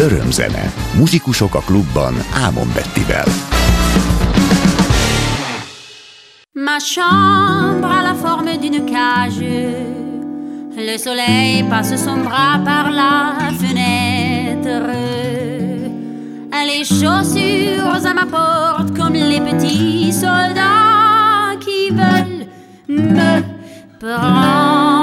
Örömzene. Muzsikusok a klubban Ámon Bettivel. Ma chambre a la forme d'une cage. Le soleil passe son bras par la fenêtre. Les chaussures à ma porte comme les petits soldats qui veulent me prendre.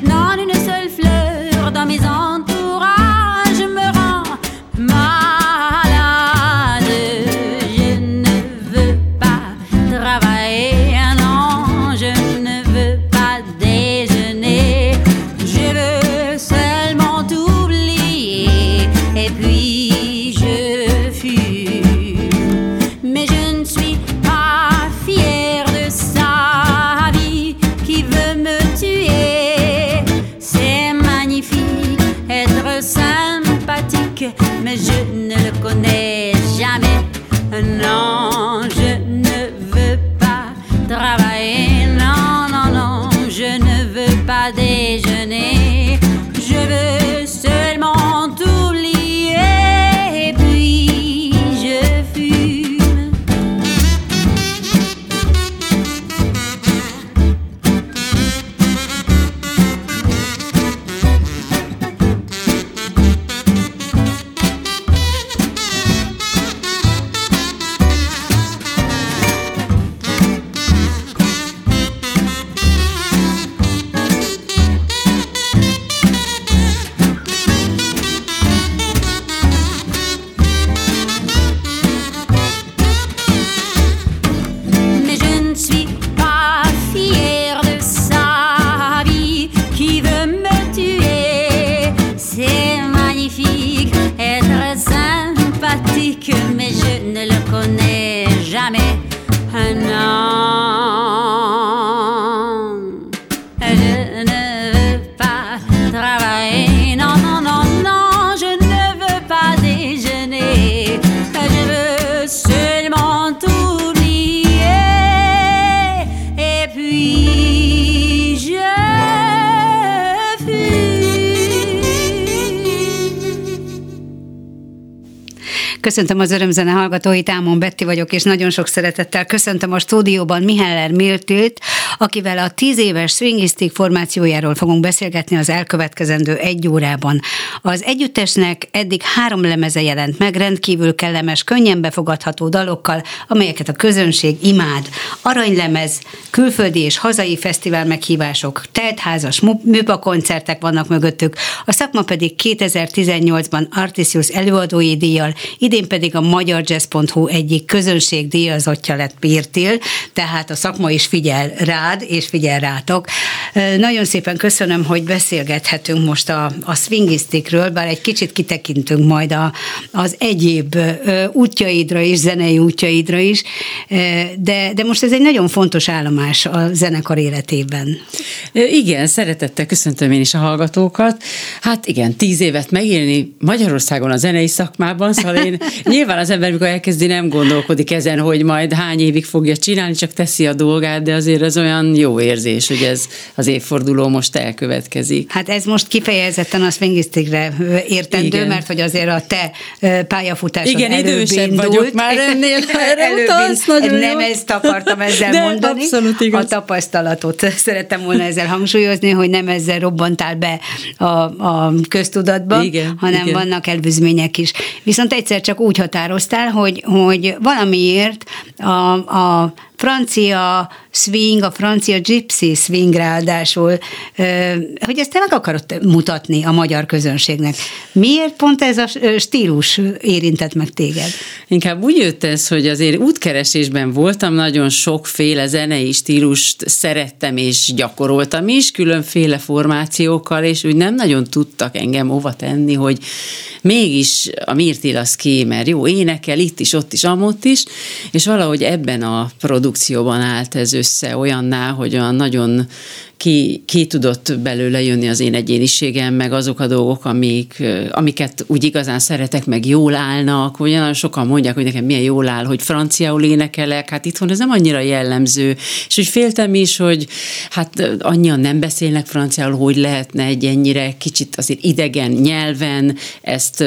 not in Köszöntöm az örömzene hallgatóit, Ámon Betti vagyok, és nagyon sok szeretettel köszöntöm a stúdióban Miheller Miltilt, akivel a tíz éves swingistik formációjáról fogunk beszélgetni az elkövetkezendő egy órában. Az együttesnek eddig három lemeze jelent meg, rendkívül kellemes, könnyen befogadható dalokkal, amelyeket a közönség imád. Aranylemez, külföldi és hazai fesztivál meghívások, teltházas műpa koncertek vannak mögöttük, a szakma pedig 2018-ban Artisius előadói díjjal, idén pedig a magyarjazz.hu egyik közönség díjazottja lett Pirtil, tehát a szakma is figyel rád, és figyel rátok. Nagyon szépen köszönöm, hogy beszélgethetünk most a, a swingisztikről, bár egy kicsit kitekintünk majd a, az egyéb útjaidra is, zenei útjaidra is, de, de most ez egy nagyon fontos állomás a zenekar életében. Igen, szeretettel köszöntöm én is a hallgatókat. Hát igen, tíz évet megélni Magyarországon a zenei szakmában, szóval én nyilván az ember, mikor elkezdi, nem gondolkodik ezen, hogy majd hány évig fogja csinálni, csak teszi a dolgát, de azért ez olyan jó érzés, hogy ez az évforduló most elkövetkezik. Hát ez most kifejezetten a swingisztikre értendő, Igen. mert hogy azért a te pályafutásod Igen, idősebb indult. vagyok már ennél, erre utalsz, nagyon Nem jó. ezt akartam ezzel de mondani. Abszolút igaz. A tapasztalatot szerettem volna ezzel hangsúlyozni, hogy nem ezzel robbantál be a, a köztudatba, igen, hanem igen. vannak elbűzmények is. Viszont egyszer csak úgy határoztál, hogy, hogy valamiért a, a francia swing, a francia gypsy swing ráadásul, hogy ezt te meg akarod mutatni a magyar közönségnek. Miért pont ez a stílus érintett meg téged? Inkább úgy jött ez, hogy azért útkeresésben voltam, nagyon sokféle zenei stílust szerettem és gyakoroltam is, különféle formációkkal, és úgy nem nagyon tudtak engem hova tenni, hogy mégis a Mirtil az kémer, jó énekel itt is, ott is, amott is, és valahogy ebben a produkcióban állt ez össze olyanná, hogy olyan nagyon ki, ki tudott belőle jönni az én egyéniségem, meg azok a dolgok, amik, amiket úgy igazán szeretek, meg jól állnak, olyan sokan mondják, hogy nekem milyen jól áll, hogy franciául énekelek, hát itthon ez nem annyira jellemző, és úgy féltem is, hogy hát annyian nem beszélnek franciául, hogy lehetne egy ennyire kicsit azért idegen nyelven ezt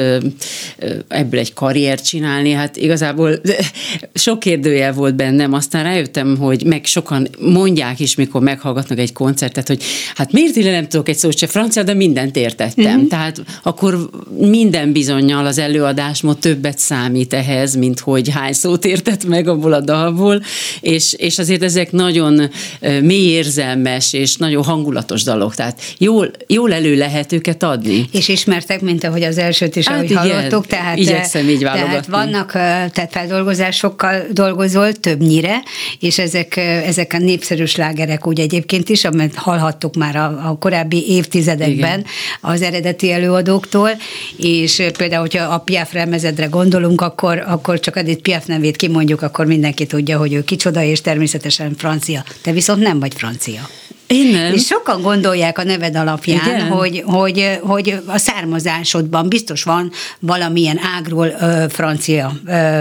ebből egy karriert csinálni, hát igazából sok kérdőjel volt bennem, aztán rájöttem, hogy meg sokan mondják is, mikor meghallgatnak egy koncert, koncertet, hogy hát miért ide nem tudok egy szót se francia, de mindent értettem. Uh-huh. Tehát akkor minden bizonyal az előadásmód többet számít ehhez, mint hogy hány szót értett meg abból a dalból, és, és azért ezek nagyon mély érzelmes és nagyon hangulatos dalok, tehát jól, jól elő lehet őket adni. És ismertek, mint ahogy az elsőt is, hát ahogy igen, hallottuk, tehát, igyekszem így válogatni. Tehát vannak, tehát feldolgozásokkal dolgozol többnyire, és ezek, ezek a népszerű slágerek úgy egyébként is, amely hallhattuk már a, a korábbi évtizedekben Igen. az eredeti előadóktól, és például, hogyha a Piaf remezedre gondolunk, akkor, akkor csak Edith Piaf nevét kimondjuk, akkor mindenki tudja, hogy ő kicsoda, és természetesen francia. Te viszont nem vagy francia. Én nem. És sokan gondolják a neved alapján, hogy, hogy, hogy a származásodban biztos van valamilyen ágról ö, francia ö,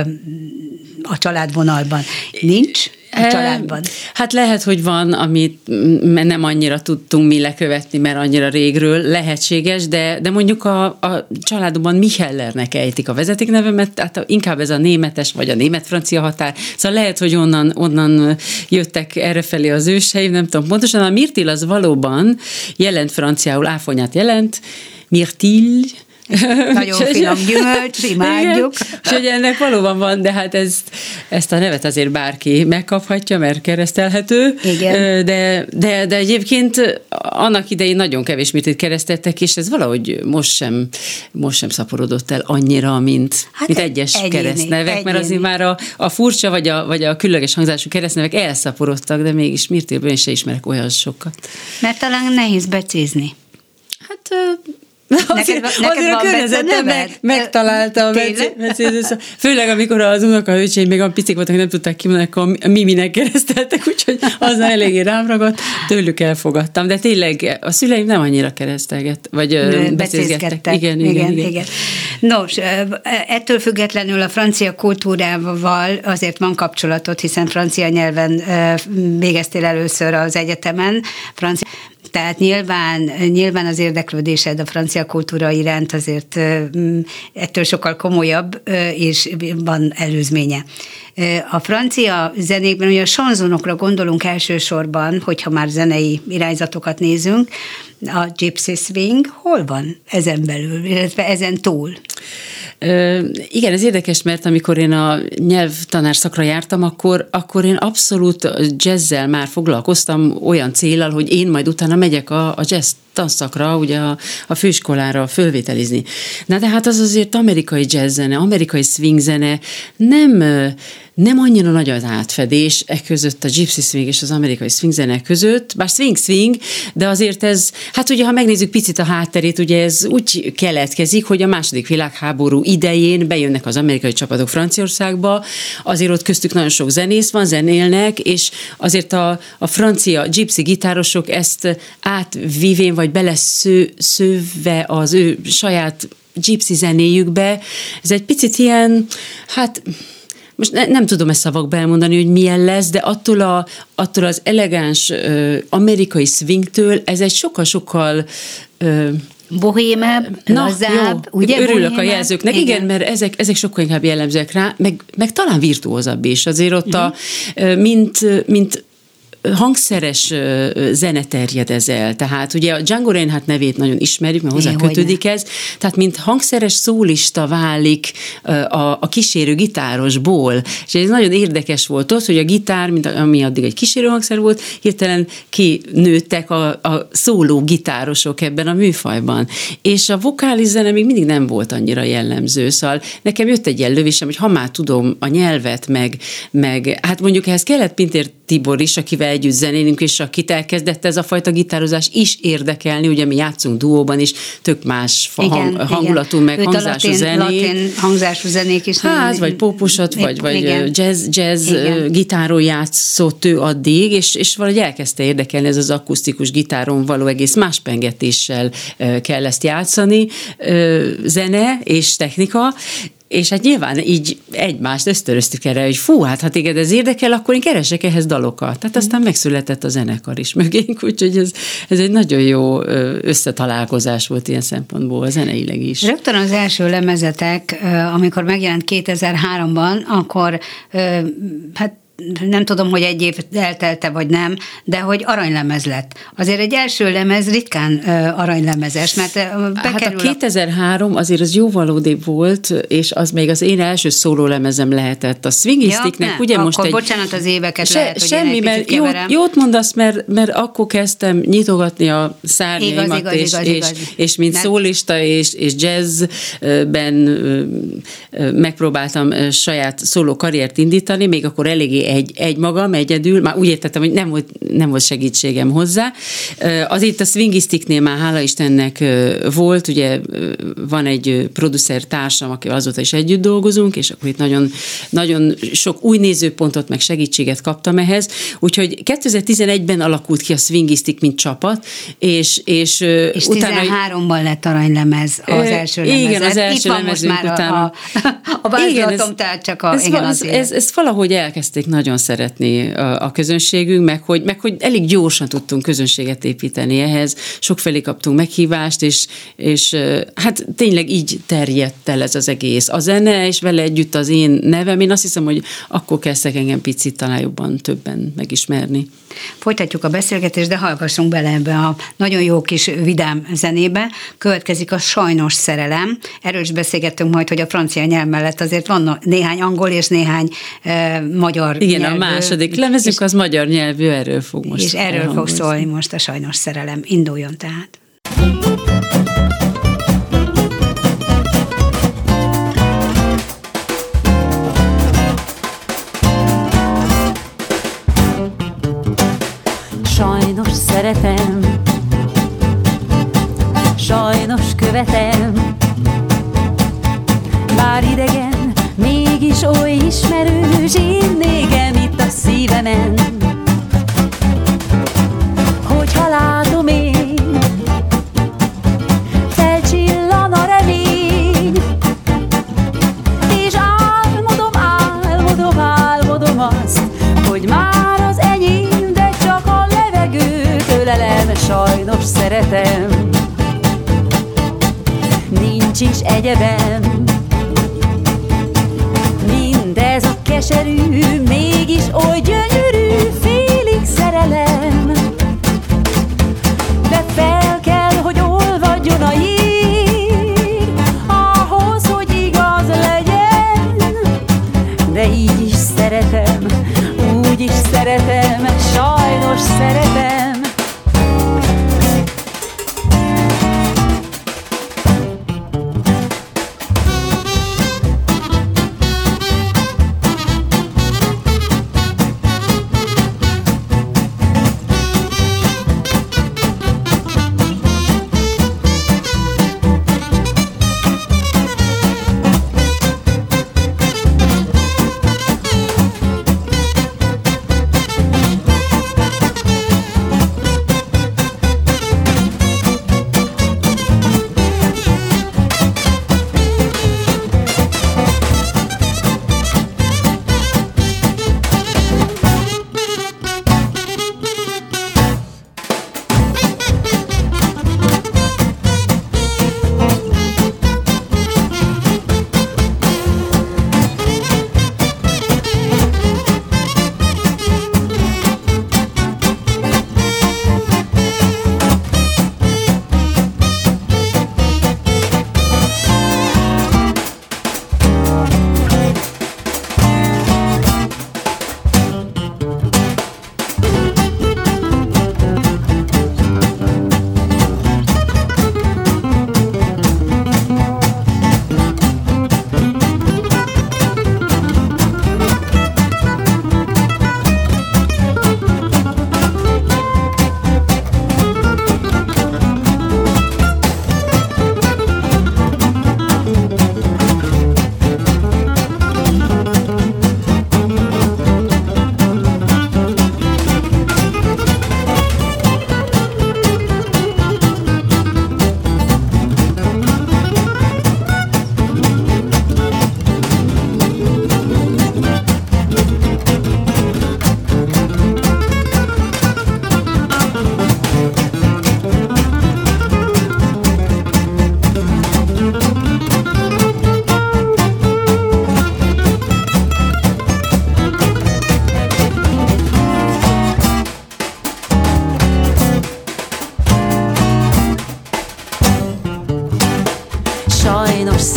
a családvonalban. Nincs? A családban? Hát lehet, hogy van, amit nem annyira tudtunk mi lekövetni, mert annyira régről lehetséges, de, de mondjuk a, a családomban Michellernek ejtik a vezetéknevemet, tehát inkább ez a németes vagy a német-francia határ. Szóval lehet, hogy onnan, onnan jöttek errefelé az őseim, nem tudom pontosan. A Mirtil az valóban jelent franciául, áfonyát jelent, Mirtil, nagyon finom gyümölcs, imádjuk. És hogy ennek valóban van, de hát ezt, ezt a nevet azért bárki megkaphatja, mert keresztelhető. Igen. De, de, de egyébként annak idején nagyon kevés mit keresztettek, és ez valahogy most sem, most sem szaporodott el annyira, mint, hát mint egyes egyéni, keresztnevek, egyéni. mert azért már a, a furcsa vagy a, vagy a különleges hangzású keresztnevek elszaporodtak, de mégis Mirtélből én se ismerek olyan sokat. Mert talán nehéz becézni. Hát Neked, neked azért a környezetem meg, megtalálta a Mercedes. Főleg, amikor az unokahölgyeim még a picik voltak, nem tudták kimondani, akkor a Miminek kereszteltek, úgyhogy az eléggé rám ragadt, tőlük elfogadtam. De tényleg a szüleim nem annyira keresztelget, vagy beszélgettek. Igen, igen, igen, igen. igen. Nos, ettől függetlenül a francia kultúrával azért van kapcsolatot, hiszen francia nyelven végeztél először az egyetemen. Francia tehát nyilván, nyilván az érdeklődésed a francia kultúra iránt azért ettől sokkal komolyabb, és van előzménye. A francia zenékben, ugye a sanzonokra gondolunk elsősorban, hogyha már zenei irányzatokat nézünk, a gypsy swing hol van ezen belül, illetve ezen túl? Igen, ez érdekes, mert amikor én a nyelvtanár szakra jártam, akkor, akkor én abszolút jazzzel már foglalkoztam olyan célral, hogy én majd utána megyek a, a jazz tanszakra, ugye a, a főiskolára fölvételizni. Na de hát az azért amerikai jazzzene, amerikai swing zene nem nem annyira nagy az átfedés e között a gypsy swing és az amerikai swing zene között, bár swing swing, de azért ez, hát ugye ha megnézzük picit a hátterét, ugye ez úgy keletkezik, hogy a második világháború idején bejönnek az amerikai csapatok Franciaországba, azért ott köztük nagyon sok zenész van, zenélnek, és azért a, a francia gypsy gitárosok ezt átvivén vagy beleszőve az ő saját gypsy zenéjükbe, ez egy picit ilyen, hát most ne, nem tudom ezt szavakba elmondani, hogy milyen lesz, de attól, a, attól az elegáns ö, amerikai swingtől ez egy sokkal-sokkal bohémebb, Na, lazább, jó, ugye? Örülök bohémebb? a jelzőknek, igen. igen, mert ezek, ezek sokkal inkább jellemzőek rá, meg, meg talán virtuózabb is. Azért ott uh-huh. a, mint, mint hangszeres zene terjed ez el. Tehát ugye a Django Reinhardt nevét nagyon ismerjük, mert hozzá kötődik ez. Tehát mint hangszeres szólista válik a, a kísérő gitárosból. És ez nagyon érdekes volt ott, hogy a gitár, mint ami addig egy kísérő hangszer volt, hirtelen kinőttek a, a szóló gitárosok ebben a műfajban. És a vokális zene még mindig nem volt annyira jellemző. Szóval nekem jött egy ilyen lövésem, hogy ha már tudom a nyelvet, meg, meg hát mondjuk ehhez kellett Pintér Tibor is, akivel együtt zenélünk, és akit elkezdett ez a fajta gitározás is érdekelni, ugye mi játszunk duóban is, tök más igen, hang, hangulatú, meg Őt hangzású latin, zenék. latin hangzású zenék is. Hát, vagy póposat, vagy, vagy igen. jazz, jazz Igen. gitáron játszott ő addig, és, és valahogy elkezdte érdekelni ez az akusztikus gitáron való egész más pengetéssel kell ezt játszani, zene és technika, és hát nyilván így egymást ösztöröztük erre, hogy fú, hát ha téged ez érdekel, akkor én keresek ehhez dalokat. Tehát aztán megszületett a zenekar is mögénk, úgyhogy ez, ez egy nagyon jó összetalálkozás volt ilyen szempontból, zeneileg is. Rögtön az első lemezetek, amikor megjelent 2003-ban, akkor hát nem tudom, hogy egy év eltelte vagy nem, de hogy aranylemez lett. Azért egy első lemez ritkán aranylemezes, mert bekerül Hát a 2003 azért az jóval odébb volt, és az még az én első szólólemezem lehetett. A Swingistiknek nem, ugye akkor most egy... bocsánat az éveket Se, lehet, hogy semmi, egy mert jót, jót mondasz, mert, mert akkor kezdtem nyitogatni a szárnyaimat, Igaz, igaz, és, igaz, és, igaz. és mint Mert- szólista és, és jazzben megpróbáltam saját szóló karriert indítani, még akkor eléggé egy, egy magam, egyedül, már úgy értettem, hogy nem volt, nem volt segítségem hozzá. Ö, Az itt a Swingistiknél már hála Istennek volt, ugye van egy producer társam, akivel azóta is együtt dolgozunk, és akkor itt nagyon, nagyon sok új nézőpontot, meg segítséget kaptam ehhez. Úgyhogy 2011-ben alakult ki a Swingistik, mint csapat, és, és, És utána 13-ban lett aranylemez az első igen, lemezet. az első Itt van most már utána. a, a, a vázlatom, tehát csak a... ez, igen, ez, azért. ez, ez valahogy elkezdték nagyon szeretni a, közönségünk, meg hogy, meg hogy elég gyorsan tudtunk közönséget építeni ehhez, sokfelé kaptunk meghívást, és, és hát tényleg így terjedt el ez az egész. A zene, és vele együtt az én nevem, én azt hiszem, hogy akkor kezdtek engem picit talán jobban többen megismerni. Folytatjuk a beszélgetést, de hallgassunk bele ebbe a nagyon jó kis vidám zenébe. Következik a Sajnos szerelem. Erről is beszélgettünk majd, hogy a francia nyelv mellett azért van néhány angol és néhány e, magyar Igen, nyelvű, a második lemezünk az magyar nyelvű, erről fog most És erről fog szólni most a Sajnos szerelem. Induljon tehát.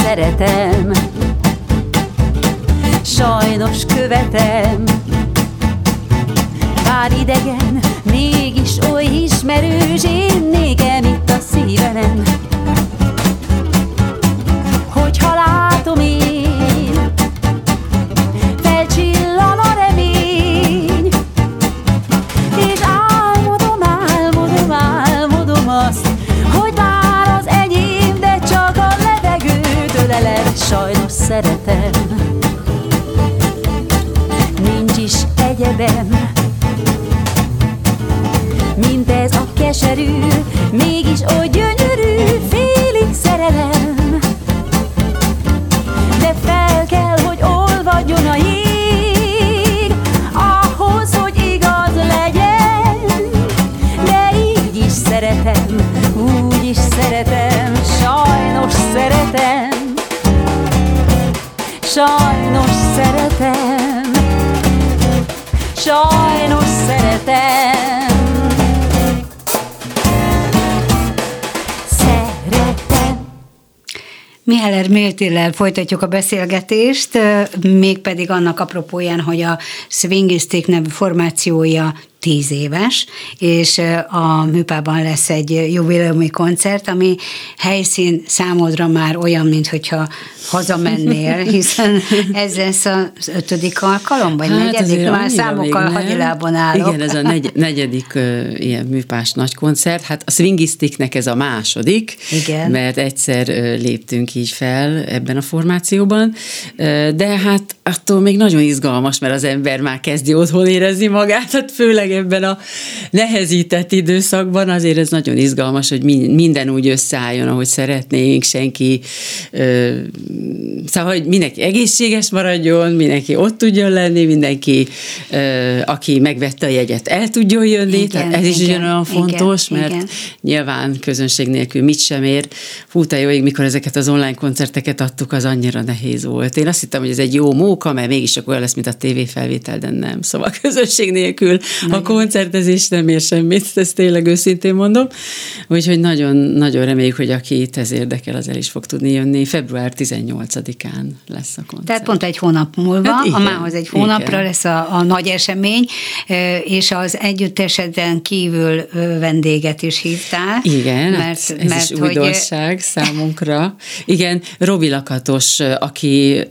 Szeretem. Sajnos követem. Bár idegen, mégis oly ismerős Én nékem itt a szívenem Hogyha látom én Mint ez a keserű Mégis oly gyönyörű Félig szerelem. De fel kell, hogy olvadjon a jég Ahhoz, hogy igaz legyen. De így is szeretem Úgy is szeretem Sajnos szeretem. Sajnos Sajnos szeretem. Szeretem. Miheller Méltillel folytatjuk a beszélgetést, mégpedig annak apropóján, hogy a Swingistic nevű formációja tíz éves, és a műpában lesz egy jubileumi koncert, ami helyszín számodra már olyan, mintha hazamennél, hiszen ez lesz az ötödik alkalom, vagy hát negyedik, már számokkal hagyilában állok. Igen, ez a negy, negyedik uh, ilyen műpás nagy koncert. Hát a Swingistiknek ez a második, Igen. mert egyszer uh, léptünk így fel ebben a formációban, uh, de hát attól még nagyon izgalmas, mert az ember már kezdi otthon érezni magát, hát főleg ebben a nehezített időszakban azért ez nagyon izgalmas, hogy min- minden úgy összeálljon, ahogy szeretnénk, senki, uh, szóval, hogy mindenki egészséges maradjon, mindenki ott tudjon lenni, mindenki, uh, aki megvette a jegyet, el tudjon jönni, Igen, tehát ez is igen, ugyanolyan igen, fontos, mert igen. nyilván közönség nélkül mit sem ér. Fú, te jóig, mikor ezeket az online koncerteket adtuk, az annyira nehéz volt. Én azt hittem, hogy ez egy jó móka, mert mégis csak olyan lesz, mint a tévéfelvétel, de nem. Szóval közönség nélkül a koncertezés nem ér semmit, ezt tényleg őszintén mondom. Úgyhogy nagyon, nagyon reméljük, hogy aki ez érdekel, az el is fog tudni jönni. Február 18-án lesz a koncert. Tehát pont egy hónap múlva, Hát igen, a mához egy hónapra igen. lesz a, a nagy esemény, és az együtteseden kívül vendéget is hívtál. Igen, mert, hát ez mert is hogy újdonság számunkra. Igen, Robi Lakatos, aki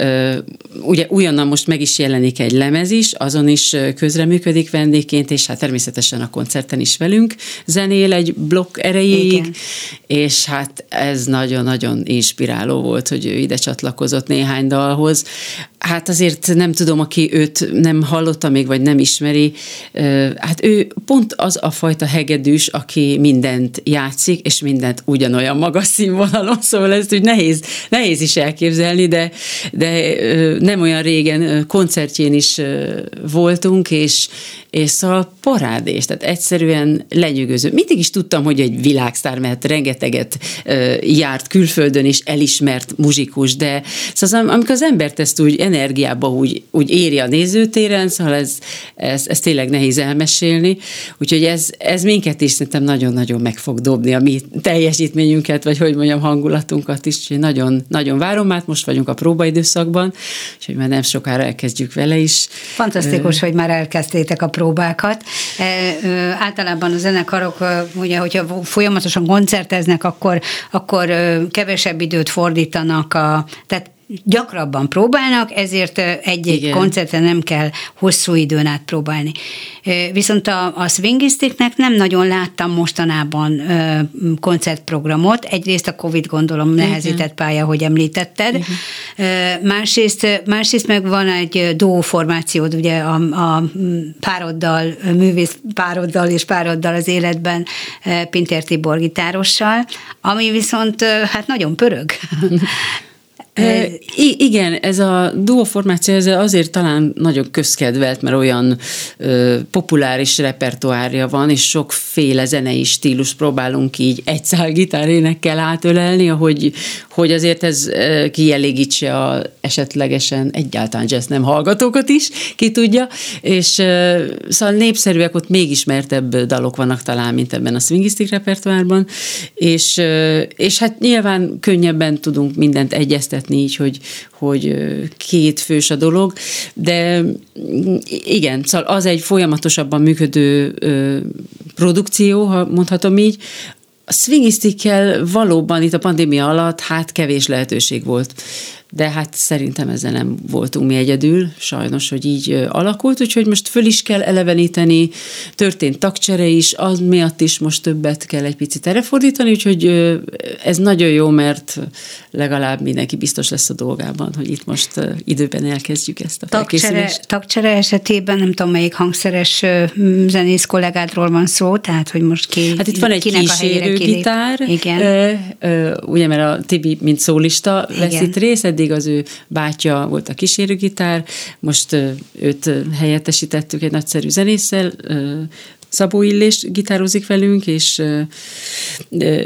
ugye újonnan most meg is jelenik egy lemez is, azon is közreműködik vendégként, és hát természetesen a koncerten is velünk zenél egy blokk erejéig, Igen. és hát ez nagyon-nagyon inspiráló volt, hogy ő ide csatlakozott néhány dalhoz. Hát azért nem tudom, aki őt nem hallotta még, vagy nem ismeri, hát ő pont az a fajta hegedűs, aki mindent játszik, és mindent ugyanolyan magas színvonalon, szóval ezt úgy nehéz, nehéz is elképzelni, de, de nem olyan régen koncertjén is voltunk, és, és szóval parádés, tehát egyszerűen lenyűgöző. Mindig is tudtam, hogy egy világsztár, mert rengeteget járt külföldön, és elismert muzsikus, de szóval am- amikor az embert ezt úgy energiába úgy, úgy éri a nézőtéren, szóval ez, ez, ez tényleg nehéz elmesélni, úgyhogy ez, ez minket is szerintem nagyon-nagyon meg fog dobni a mi teljesítményünket, vagy hogy mondjam, hangulatunkat is, úgyhogy nagyon, nagyon várom, hát most vagyunk a próbaidőszakban, úgyhogy már nem sokára elkezdjük vele is. Fantasztikus, hogy már elkezdtétek a próbákat. E, általában a zenekarok, ugye, hogyha folyamatosan koncerteznek, akkor, akkor kevesebb időt fordítanak a, tehát gyakrabban próbálnak, ezért egy-egy Igen. koncerten nem kell hosszú időn át próbálni. Viszont a, a swingistiknek nem nagyon láttam mostanában koncertprogramot. Egyrészt a Covid gondolom nehezített pálya, hogy említetted. Másrészt, másrészt meg van egy duó formációd, ugye a, a pároddal, művész pároddal és pároddal az életben Pintér Tibor gitárossal, ami viszont hát nagyon pörög. E, igen, ez a duo formáció ez azért talán nagyon közkedvelt, mert olyan ö, populáris repertoárja van, és sokféle zenei stílus próbálunk így egy szál gitárénekkel átölelni, ahogy, hogy azért ez ö, kielégítse a esetlegesen egyáltalán jazz nem hallgatókat is, ki tudja, és ö, szóval népszerűek, ott még ismertebb dalok vannak talán, mint ebben a swingistik repertoárban, és, ö, és hát nyilván könnyebben tudunk mindent egyeztetni, mondhatni így, hogy, hogy két fős a dolog, de igen, szóval az egy folyamatosabban működő produkció, ha mondhatom így, a swingisztikkel valóban itt a pandémia alatt hát kevés lehetőség volt de hát szerintem ezzel nem voltunk mi egyedül, sajnos, hogy így alakult, úgyhogy most föl is kell eleveníteni, történt tagcsere is, az miatt is most többet kell egy picit erre fordítani, úgyhogy ez nagyon jó, mert legalább mindenki biztos lesz a dolgában, hogy itt most időben elkezdjük ezt a tagcsere, tagcsere esetében nem tudom, melyik hangszeres zenész kollégádról van szó, tehát hogy most ki Hát itt van egy kísérőgitár, Igen. ugye, mert a Tibi, mint szólista vesz Igen. itt részt, eddig az ő bátyja volt a kísérőgitár, most őt helyettesítettük egy nagyszerű zenésszel, Szabó Illés gitározik velünk, és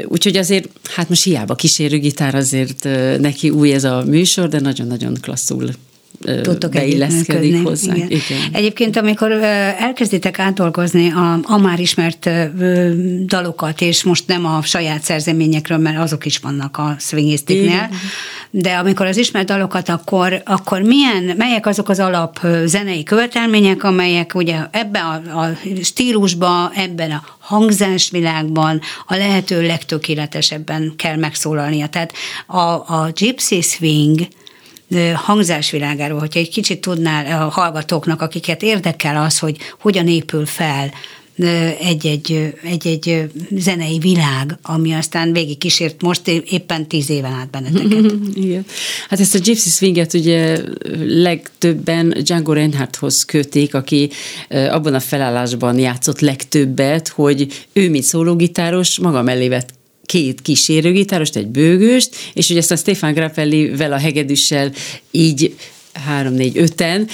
úgyhogy azért, hát most hiába kísérő gitár, azért neki új ez a műsor, de nagyon-nagyon klasszul tudtok beilleszkedik hozzá. Igen. Igen. Egyébként, amikor elkezditek átdolgozni a, a már ismert dalokat, és most nem a saját szerzeményekről, mert azok is vannak a swingistiknél, de amikor az ismert dalokat, akkor, akkor milyen, melyek azok az alap zenei követelmények, amelyek ugye ebben a, a stílusban, ebben a hangzásvilágban a lehető legtökéletesebben kell megszólalnia. Tehát a, a gypsy swing, hangzásvilágáról, hogyha egy kicsit tudnál a hallgatóknak, akiket érdekel az, hogy hogyan épül fel egy-egy, egy-egy zenei világ, ami aztán végig kísért most éppen tíz éven át benneteket. Igen. Hát ezt a Gypsy Swinget ugye legtöbben Django Reinhardthoz kötik, aki abban a felállásban játszott legtöbbet, hogy ő, mint szólógitáros, maga mellé vett két kísérőgitárost, egy bőgőst, és hogy ezt a Stefan Grappelli-vel a hegedűssel így három, négy, öten,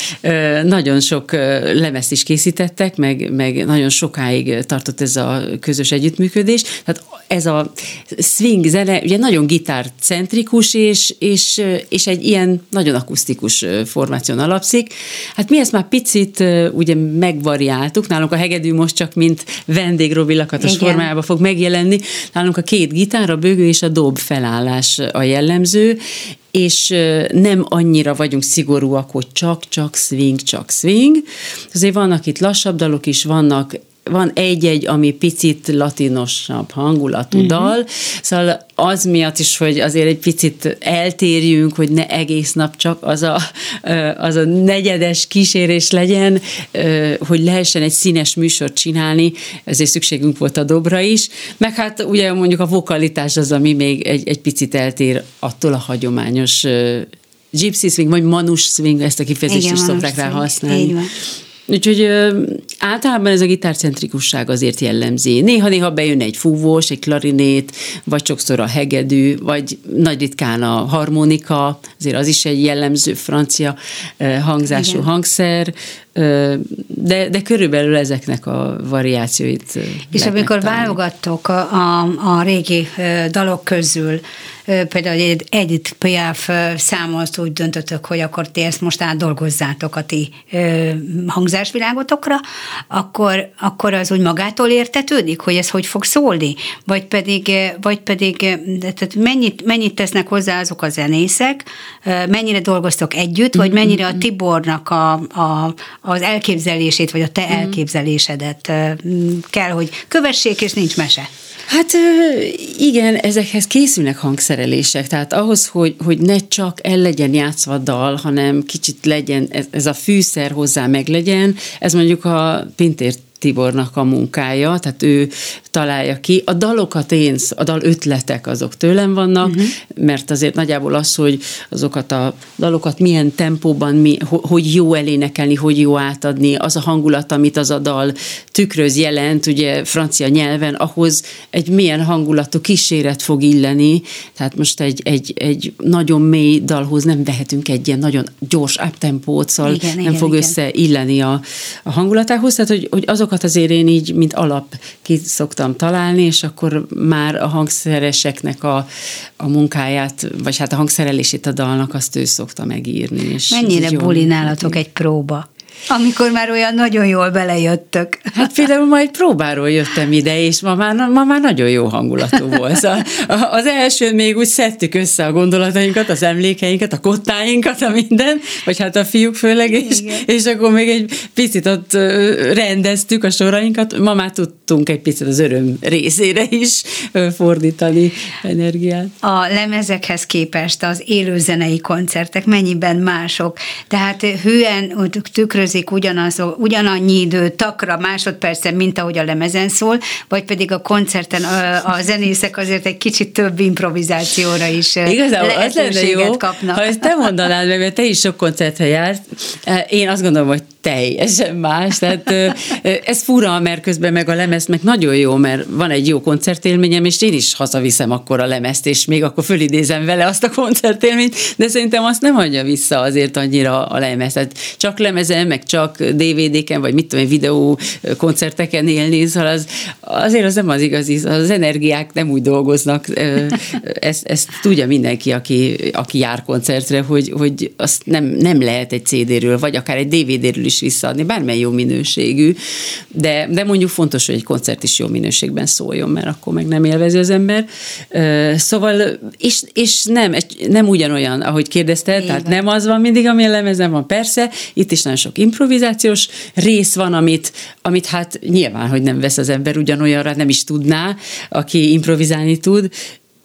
nagyon sok lemezt is készítettek, meg, meg nagyon sokáig tartott ez a közös együttműködés. Tehát ez a swing zene ugye nagyon gitárcentrikus, és, és, és egy ilyen nagyon akusztikus formáción alapszik. Hát mi ezt már picit ugye megvariáltuk, nálunk a hegedű most csak mint vendégrobi lakatos Igen. formájában fog megjelenni, nálunk a két gitár, a bőgő és a dob felállás a jellemző, és nem annyira vagyunk szigorúak, hogy csak-csak swing, csak swing. Azért vannak itt lassabb dalok is, vannak van egy-egy, ami picit latinosabb hangulatú uh-huh. dal, szóval az miatt is, hogy azért egy picit eltérjünk, hogy ne egész nap csak az a, az a negyedes kísérés legyen, hogy lehessen egy színes műsort csinálni, ezért szükségünk volt a dobra is, meg hát ugye mondjuk a vokalitás az, ami még egy, egy picit eltér attól a hagyományos gypsy swing, vagy manus swing, ezt a kifejezést Igen, is szokták rá használni. Úgyhogy ö, általában ez a gitárcentrikusság azért jellemzi. Néha-néha bejön egy fúvós, egy klarinét, vagy sokszor a hegedű, vagy nagy ritkán a harmonika, azért az is egy jellemző francia ö, hangzású Igen. hangszer, ö, de, de körülbelül ezeknek a variációit És amikor válogattok a, a, a régi dalok közül, például egy Edith Piaf számolt úgy döntöttök, hogy akkor ti ezt most átdolgozzátok a ti hangzásvilágotokra, akkor, akkor az úgy magától értetődik, hogy ez hogy fog szólni? Vagy pedig, vagy pedig tehát mennyit, mennyit tesznek hozzá azok a zenészek, mennyire dolgoztok együtt, vagy mennyire a Tibornak a, a, az elképzelését, vagy a te mhm. elképzelésedet kell, hogy kövessék, és nincs mese? Hát igen, ezekhez készülnek hangszerelések, tehát ahhoz, hogy, hogy ne csak el legyen játszva dal, hanem kicsit legyen, ez, ez a fűszer hozzá meg legyen, ez mondjuk a Pintér Tibornak a munkája, tehát ő találja ki. A dalokat én, a dal ötletek azok tőlem vannak, uh-huh. mert azért nagyjából az, hogy azokat a dalokat milyen tempóban, mi, hogy jó elénekelni, hogy jó átadni, az a hangulat, amit az a dal tükröz, jelent, ugye francia nyelven, ahhoz egy milyen hangulatú kíséret fog illeni, tehát most egy, egy, egy nagyon mély dalhoz nem vehetünk egy ilyen nagyon gyors uptempót, szóval igen, nem igen, fog igen. összeilleni a, a hangulatához, tehát hogy, hogy azokat azért én így, mint alap ki szoktam találni, és akkor már a hangszereseknek a, a munkáját, vagy hát a hangszerelését a dalnak azt ő szokta megírni. És Mennyire buli nálatok egy próba? Amikor már olyan nagyon jól belejöttök. Hát például majd próbáról jöttem ide, és ma már, ma már nagyon jó hangulatú volt. Szóval az első még úgy szedtük össze a gondolatainkat, az emlékeinket, a kottáinkat, a minden, vagy hát a fiúk főleg, és, és akkor még egy picit ott rendeztük a sorainkat, ma már tudtunk egy picit az öröm részére is fordítani energiát. A lemezekhez képest az élőzenei koncertek mennyiben mások? Tehát hűen tükrözik ugyanaz, ugyanannyi idő takra másodpercen, mint ahogy a lemezen szól, vagy pedig a koncerten a, a zenészek azért egy kicsit több improvizációra is Igazából az lenne jó, kapnak. ha ezt te mondanád meg, mert te is sok koncertre járt, én azt gondolom, hogy teljesen más. Tehát ez fura, mert közben meg a lemez meg nagyon jó, mert van egy jó koncertélményem, és én is hazaviszem akkor a lemezt, és még akkor fölidézem vele azt a koncertélményt, de szerintem azt nem adja vissza azért annyira a lemez. Tehát csak lemezen, meg csak DVD-ken, vagy mit tudom, videó koncerteken élni, szóval az, azért az nem az igazi, az energiák nem úgy dolgoznak. Ezt, ezt tudja mindenki, aki, aki jár koncertre, hogy, hogy azt nem, nem lehet egy CD-ről, vagy akár egy DVD-ről is visszaadni, bármely jó minőségű, de, de mondjuk fontos, hogy egy koncert is jó minőségben szóljon, mert akkor meg nem élvezi az ember. Szóval, és, és nem, nem ugyanolyan, ahogy kérdezte, Igen. tehát nem az van mindig, ami a lemezen van, persze, itt is nagyon sok improvizációs rész van, amit, amit hát nyilván, hogy nem vesz az ember ugyanolyanra, nem is tudná, aki improvizálni tud,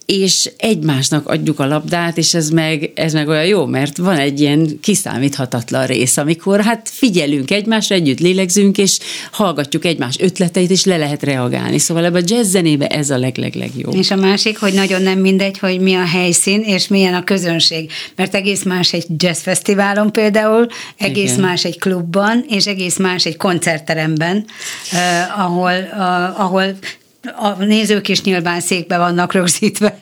és egymásnak adjuk a labdát, és ez meg, ez meg olyan jó, mert van egy ilyen kiszámíthatatlan rész, amikor hát figyelünk egymásra, együtt lélegzünk, és hallgatjuk egymás ötleteit, és le lehet reagálni. Szóval ebben a jazz zenébe ez a legleglegjobb. És a másik, hogy nagyon nem mindegy, hogy mi a helyszín, és milyen a közönség. Mert egész más egy jazzfesztiválon például, egész Igen. más egy klubban, és egész más egy koncertteremben, uh, ahol, uh, ahol a nézők is nyilván székbe vannak rögzítve.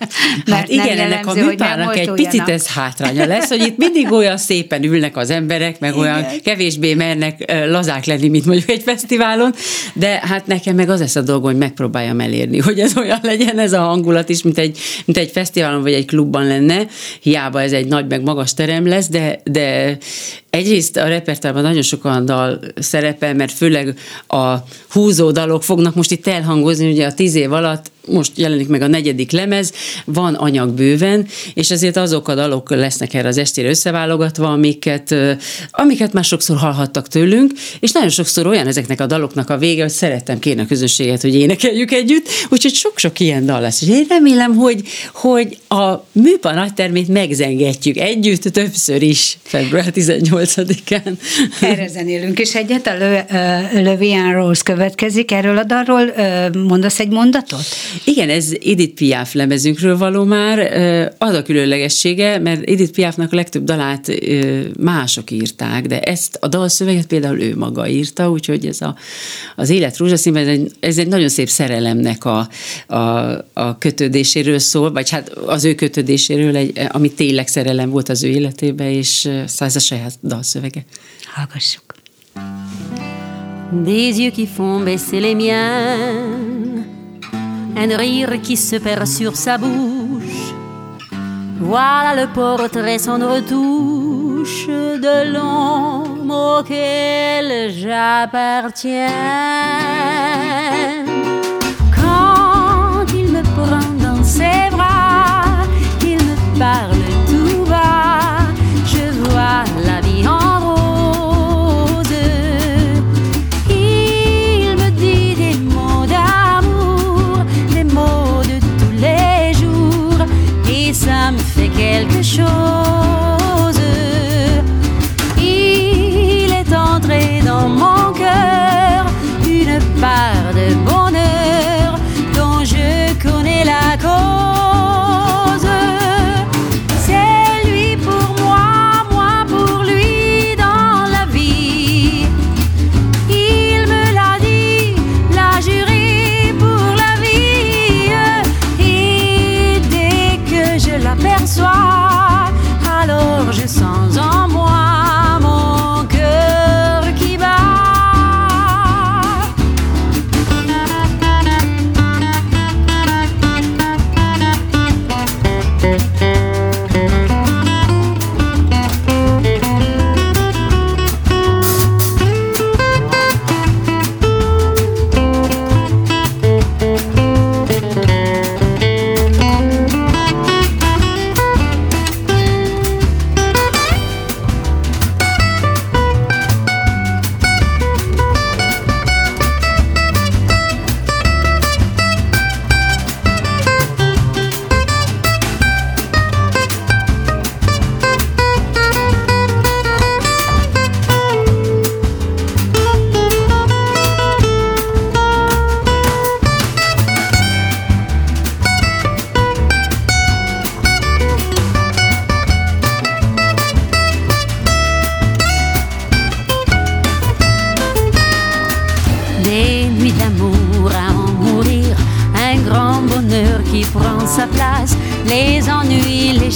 Mert hát igen, ennek a műpának egy picit ez hátránya lesz, hogy itt mindig olyan szépen ülnek az emberek, meg igen. olyan kevésbé mernek lazák lenni, mint mondjuk egy fesztiválon, de hát nekem meg az lesz a dolgom, hogy megpróbáljam elérni, hogy ez olyan legyen ez a hangulat is, mint egy, mint egy fesztiválon vagy egy klubban lenne, hiába ez egy nagy meg magas terem lesz, de, de Egyrészt a repertoárban nagyon sok olyan dal szerepel, mert főleg a húzó dalok fognak most itt elhangozni, ugye a tíz év alatt most jelenik meg a negyedik lemez, van anyag bőven, és ezért azok a dalok lesznek erre az estére összeválogatva, amiket, amiket már sokszor hallhattak tőlünk, és nagyon sokszor olyan ezeknek a daloknak a vége, hogy szerettem kérni a közönséget, hogy énekeljük együtt, úgyhogy sok-sok ilyen dal lesz. És én remélem, hogy, hogy a műpa nagytermét megzengetjük együtt többször is február 18-án. Erre zenélünk is egyet, a Le, Rose következik, erről a dalról mondasz egy mondatot? Igen, ez Edith Piaf lemezünkről való már. Az a különlegessége, mert Edith Piafnak a legtöbb dalát mások írták, de ezt a dalszöveget például ő maga írta, úgyhogy ez a, az élet rózsaszínben, ez egy, ez egy nagyon szép szerelemnek a, a, a kötődéséről szól, vagy hát az ő kötődéséről, egy, ami tényleg szerelem volt az ő életében, és ez a saját dalszövege. Hallgassuk. Des yeux qui font baisser les miens un rire qui se perd sur sa bouche. Voilà le portrait sans retouche de l'homme auquel j'appartiens.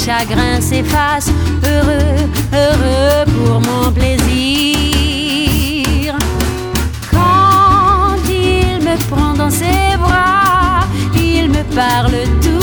Chagrins s'effacent. Heureux, heureux pour mon plaisir. Quand il me prend dans ses bras, il me parle tout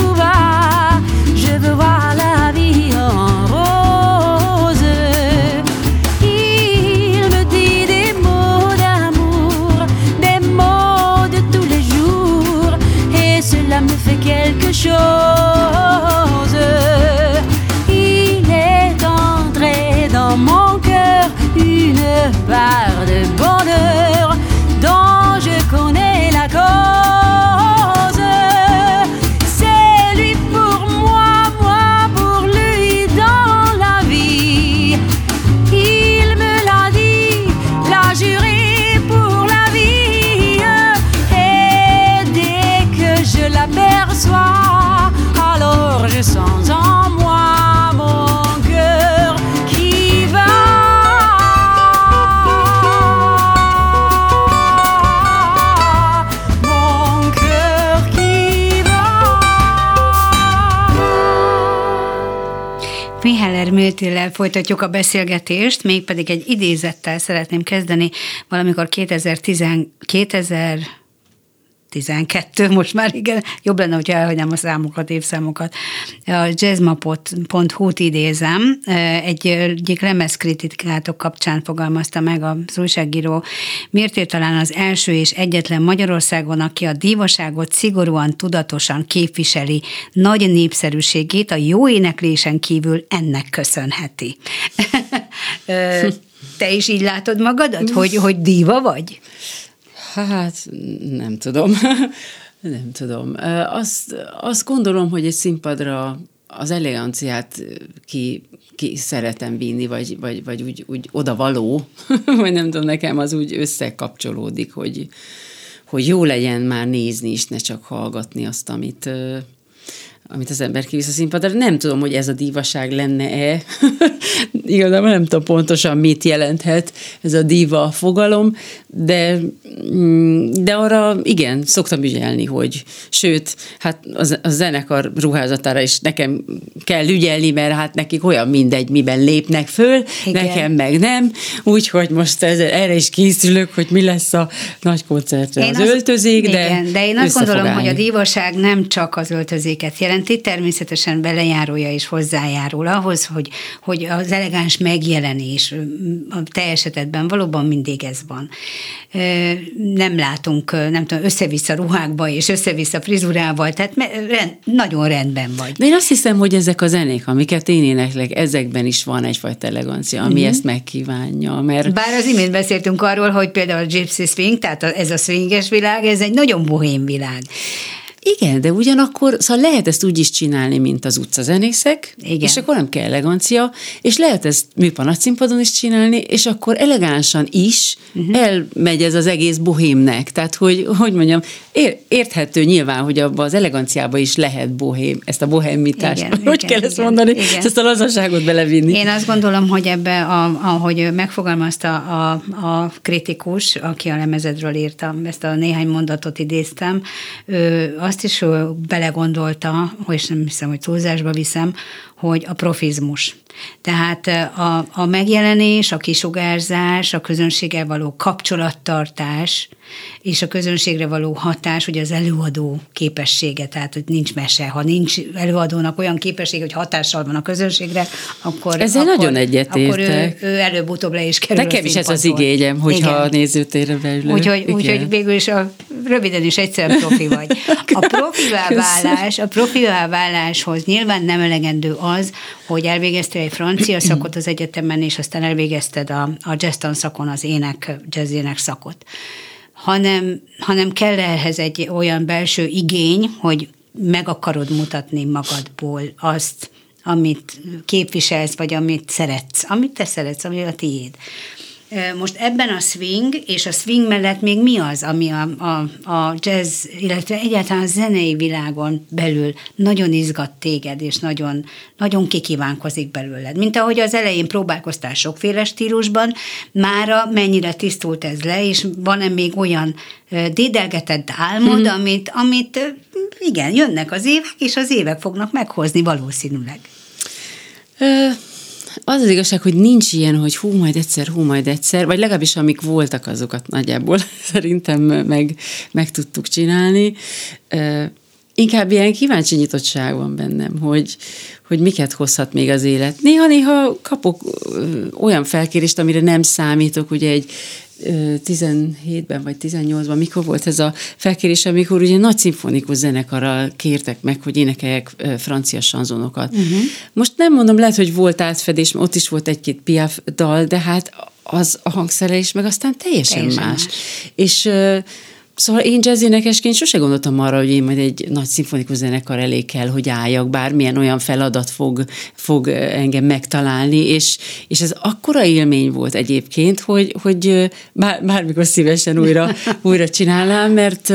Méltillel folytatjuk a beszélgetést, mégpedig egy idézettel szeretném kezdeni. Valamikor 2010, 2000 12, most már igen, jobb lenne, hogyha elhagynám a számokat, évszámokat. A jazzmapot.hu-t idézem, egy egyik lemezkritikátok kapcsán fogalmazta meg az újságíró, miért ő talán az első és egyetlen Magyarországon, aki a dívaságot szigorúan, tudatosan képviseli, nagy népszerűségét a jó éneklésen kívül ennek köszönheti. Te is így látod magadat, hogy, hogy díva vagy? Hát nem tudom. nem tudom. Azt, azt gondolom, hogy egy színpadra az eleganciát ki, ki szeretem vinni, vagy, vagy, vagy úgy, úgy oda való, vagy nem tudom, nekem az úgy összekapcsolódik, hogy, hogy jó legyen már nézni is, ne csak hallgatni azt, amit, amit az ember kivisz a színpadra. Nem tudom, hogy ez a dívaság lenne-e. Igazából nem tudom pontosan, mit jelenthet ez a díva fogalom, de, mm, de arra igen, szoktam ügyelni, hogy sőt, hát a zenekar ruházatára is nekem kell ügyelni, mert hát nekik olyan mindegy, miben lépnek föl, igen. nekem meg nem, úgyhogy most ez, erre is készülök, hogy mi lesz a nagy koncertre én az, az öltözék, de igen, de én azt gondolom, hogy a dívaság nem csak az öltözéket jelenti, természetesen belejárója és hozzájárul ahhoz, hogy, hogy az elegáns megjelenés a te esetedben valóban mindig ez van nem látunk, nem tudom, össze-vissza ruhákba és össze-vissza frizurával, tehát rend, nagyon rendben vagy. De én azt hiszem, hogy ezek a zenék, amiket én éneklek, ezekben is van egyfajta elegancia, ami mm-hmm. ezt megkívánja. Mert... Bár az imént beszéltünk arról, hogy például a Gypsy Swing, tehát ez a swinges világ, ez egy nagyon bohém világ. Igen, de ugyanakkor szóval lehet ezt úgy is csinálni, mint az utcazenészek, Igen. és akkor nem kell elegancia, és lehet ezt műpanat színpadon is csinálni, és akkor elegánsan is uh-huh. elmegy ez az egész bohémnek. Tehát, hogy, hogy mondjam, ér, érthető nyilván, hogy abban az eleganciába is lehet bohém, ezt a bohémítást. Igen, hogy igen, kell igen, ezt mondani? Igen. Ezt a lazaságot belevinni. Én azt gondolom, hogy ebbe, a, ahogy megfogalmazta a, a kritikus, aki a lemezedről írta, ezt a néhány mondatot idéztem, ő azt is belegondolta, és nem hiszem, hogy túlzásba viszem, hogy a profizmus. Tehát a, a megjelenés, a kisugárzás, a közönséggel való kapcsolattartás, és a közönségre való hatás, ugye az előadó képessége, tehát hogy nincs mese. Ha nincs előadónak olyan képessége, hogy hatással van a közönségre, akkor... Ezzel akkor, nagyon egyetértek. Akkor ő, ő előbb-utóbb le is kerül Nekem is ez az igényem, hogyha Igen. a nézőtérre beülök. Úgyhogy, úgyhogy végül is a, röviden is egyszerűen profi vagy. A profivá válás, a profivá váláshoz nyilván nem elegendő az, hogy elvégeztél egy francia szakot az egyetemen, és aztán elvégezted a, a jazz szakon az ének, jazzének szakot hanem, hanem kell ehhez egy olyan belső igény, hogy meg akarod mutatni magadból azt, amit képviselsz, vagy amit szeretsz, amit te szeretsz, ami a tiéd. Most ebben a swing, és a swing mellett még mi az, ami a, a, a jazz, illetve egyáltalán a zenei világon belül nagyon izgat téged, és nagyon, nagyon kikívánkozik belőled. Mint ahogy az elején próbálkoztál sokféle stílusban, mára mennyire tisztult ez le, és van-e még olyan dédelgetett álmod, hmm. amit, amit igen, jönnek az évek, és az évek fognak meghozni valószínűleg. Az az igazság, hogy nincs ilyen, hogy hú, majd egyszer, hú, majd egyszer, vagy legalábbis amik voltak, azokat nagyjából szerintem meg, meg tudtuk csinálni. Inkább ilyen kíváncsi nyitottság van bennem, hogy, hogy miket hozhat még az élet. Néha-néha kapok olyan felkérést, amire nem számítok, ugye egy 17-ben vagy 18-ban, mikor volt ez a felkérés, amikor ugye nagy szimfonikus zenekarral kértek meg, hogy énekeljek francia sanzonokat. Uh-huh. Most nem mondom, lehet, hogy volt átfedés, ott is volt egy-két Piaf dal, de hát az a hangszerelés meg aztán teljesen, teljesen más. más. És Szóval én énekesként sose gondoltam arra, hogy én majd egy nagy szimfonikus zenekar elé kell, hogy álljak, bármilyen olyan feladat fog, fog engem megtalálni, és, és ez akkora élmény volt egyébként, hogy, hogy bár, bármikor szívesen újra, újra csinálnám, mert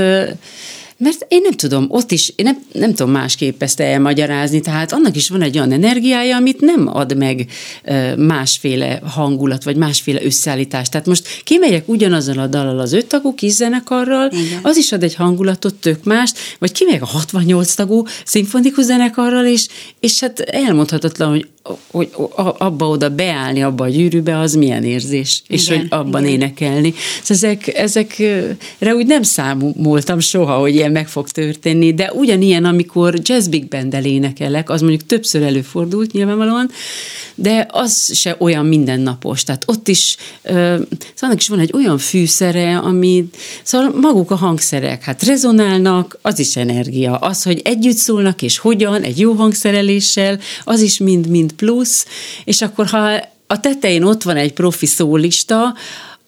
mert én nem tudom, ott is, én nem, nem tudom másképp ezt elmagyarázni, tehát annak is van egy olyan energiája, amit nem ad meg másféle hangulat, vagy másféle összeállítás. Tehát most kimegyek ugyanazzal a dallal az öt tagú kis zenekarral, Igen. az is ad egy hangulatot tök mást, vagy kimegyek a 68 tagú szimfonikus zenekarral, és, és hát elmondhatatlan, hogy hogy abba-oda beállni, abba a gyűrűbe, az milyen érzés, igen, és hogy abban igen. énekelni. Szóval ezek, ezekre úgy nem számoltam soha, hogy ilyen meg fog történni, de ugyanilyen, amikor jazz big band énekelek, az mondjuk többször előfordult nyilvánvalóan, de az se olyan mindennapos. Tehát ott is, szóval annak is van egy olyan fűszere, ami, szóval maguk a hangszerek, hát rezonálnak, az is energia. Az, hogy együtt szólnak, és hogyan, egy jó hangszereléssel, az is mind-mind plusz, és akkor ha a tetején ott van egy profi szólista,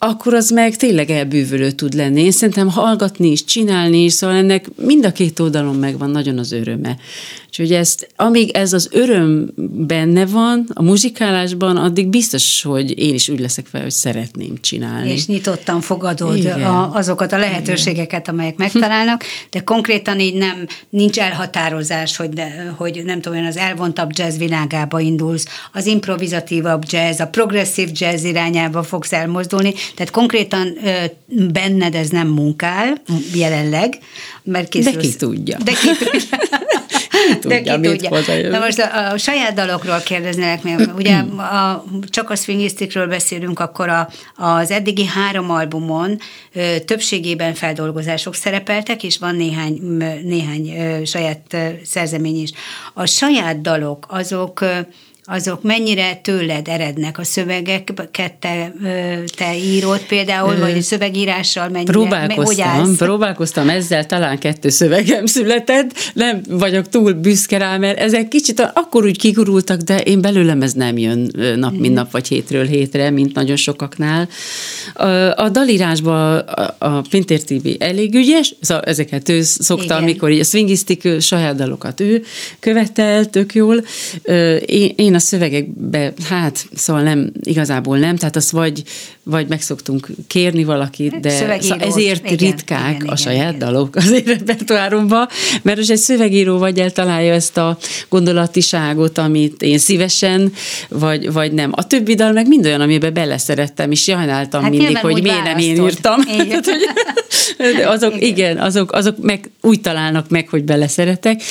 akkor az meg tényleg elbűvölő tud lenni. Én szerintem hallgatni is, csinálni is, szóval ennek mind a két oldalon megvan nagyon az öröme. Úgyhogy ezt, amíg ez az öröm benne van a muzsikálásban, addig biztos, hogy én is úgy leszek fel, hogy szeretném csinálni. És nyitottan fogadod a, azokat a lehetőségeket, Igen. amelyek megtalálnak, de konkrétan így nem, nincs elhatározás, hogy, de, hogy nem tudom, az elvontabb jazz világába indulsz, az improvizatívabb jazz, a progresszív jazz irányába fogsz elmozdulni, tehát konkrétan benned ez nem munkál jelenleg, mert készülsz. De ki tudja. De ki tudja. tudja, De ki tudja. Na most a, a saját dalokról kérdeznének még, ugye a, csak a swingisztikről beszélünk, akkor a, az eddigi három albumon ö, többségében feldolgozások szerepeltek, és van néhány, néhány ö, saját ö, szerzemény is. A saját dalok, azok ö, azok mennyire tőled erednek a szövegeket, te, te írod például, vagy a szövegírással mennyire, próbálkoztam, hogy állsz? Próbálkoztam ezzel, talán kettő szövegem született, nem vagyok túl büszke rá, mert ezek kicsit akkor úgy kigurultak, de én belőlem ez nem jön nap, mint nap, vagy hétről hétre, mint nagyon sokaknál. A, dalírásban a, Pintér TV elég ügyes, szóval ezeket ő szokta, Igen. amikor így a swingisztik saját dalokat ő követel, tök jól. Én, én a szövegekbe, hát szóval nem, igazából nem, tehát azt vagy, vagy meg szoktunk kérni valakit, de szóval ezért igen, ritkák igen, a saját igen, dalok az én repertoáromban, mert most egy szövegíró vagy eltalálja ezt a gondolatiságot, amit én szívesen, vagy, vagy nem. A többi dal meg mind olyan, amiben beleszerettem, és sajnáltam hát mindig, hogy miért nem én írtam. azok, igen, azok, azok meg úgy találnak meg, hogy beleszeretek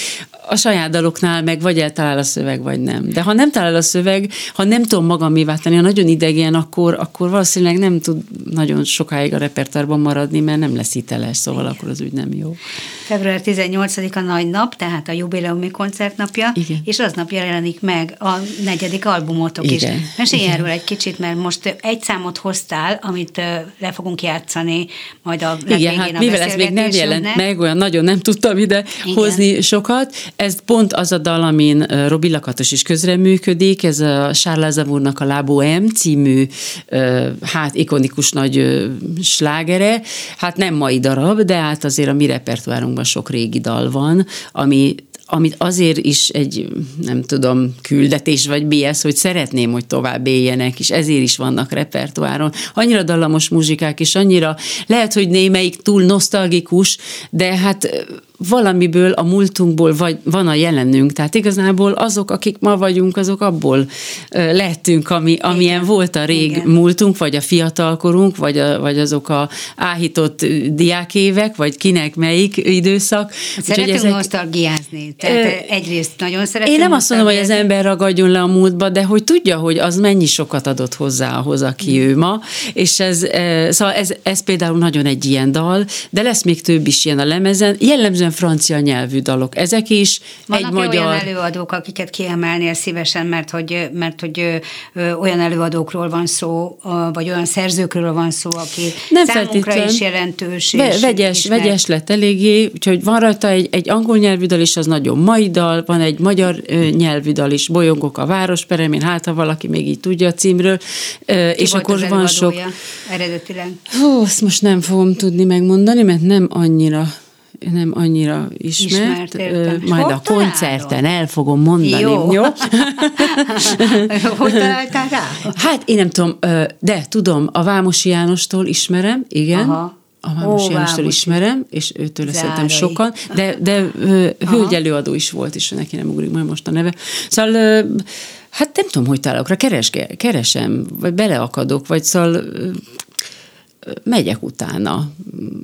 a saját daloknál meg vagy eltalál a szöveg, vagy nem. De ha nem talál a szöveg, ha nem tudom magamévá tenni, ha nagyon idegen, akkor, akkor valószínűleg nem tud nagyon sokáig a repertoárban maradni, mert nem lesz hiteles, szóval Igen. akkor az úgy nem jó. Február 18-a nagy nap, tehát a jubileumi koncertnapja, Igen. és aznap jelenik meg a negyedik albumotok Igen. is. Mesélj Igen. erről egy kicsit, mert most egy számot hoztál, amit le fogunk játszani majd a Igen, hát a mivel ez még nem jelent meg, olyan nagyon nem tudtam ide Igen. hozni sokat, ez pont az a dal, amin Robi Lakatos is közreműködik, ez a Charles Aznavournak a Lábó M című, hát ikonikus nagy slágere, hát nem mai darab, de hát azért a mi repertoárunkban sok régi dal van, ami amit azért is egy, nem tudom, küldetés vagy BS, hogy szeretném, hogy tovább éljenek, és ezért is vannak repertoáron. Annyira dallamos muzsikák, és annyira, lehet, hogy némelyik túl nosztalgikus, de hát valamiből, a múltunkból vagy, van a jelenünk. Tehát igazából azok, akik ma vagyunk, azok abból lettünk, ami, amilyen Igen. volt a rég Igen. múltunk, vagy a fiatalkorunk, vagy, a, vagy azok a áhított diákévek, vagy kinek melyik időszak. Szeretünk ezek... nosztalgiázni. Tehát ö, egyrészt nagyon szeretünk Én nem azt mondom, hogy az ember ragadjon le a múltba, de hogy tudja, hogy az mennyi sokat adott hozzá ahhoz, aki mm. ő ma, és ez, szóval ez, ez például nagyon egy ilyen dal, de lesz még több is ilyen a lemezen. Jellemzően jellemzően francia nyelvű dalok. Ezek is Vannak egy magyar... olyan előadók, akiket kiemelnél szívesen, mert hogy, mert hogy olyan előadókról van szó, vagy olyan szerzőkről van szó, aki Nem számunkra is jelentős. Be, és vegyes, ismert. vegyes lett eléggé, úgyhogy van rajta egy, egy angol nyelvű dal is, az nagyon mai dal, van egy magyar nyelvű dal is, Bolyongok a városperemén, hát ha valaki még így tudja a címről. Ki és akkor van sok... eredetileg? Hú, azt most nem fogom tudni megmondani, mert nem annyira nem annyira ismert, ismert majd Hol a koncerten el fogom mondani. Jó. jó? hogy találtál rá? Hát én nem tudom, de tudom, a Vámosi Jánostól ismerem, igen. Aha. A Vámos Ó, Jánostól ismerem, és őtől szerintem sokan, de, de hölgy előadó is volt, és neki nem ugrik majd most a neve. Szóval Hát nem tudom, hogy találok rá, keres, keresem, vagy beleakadok, vagy szóval megyek utána.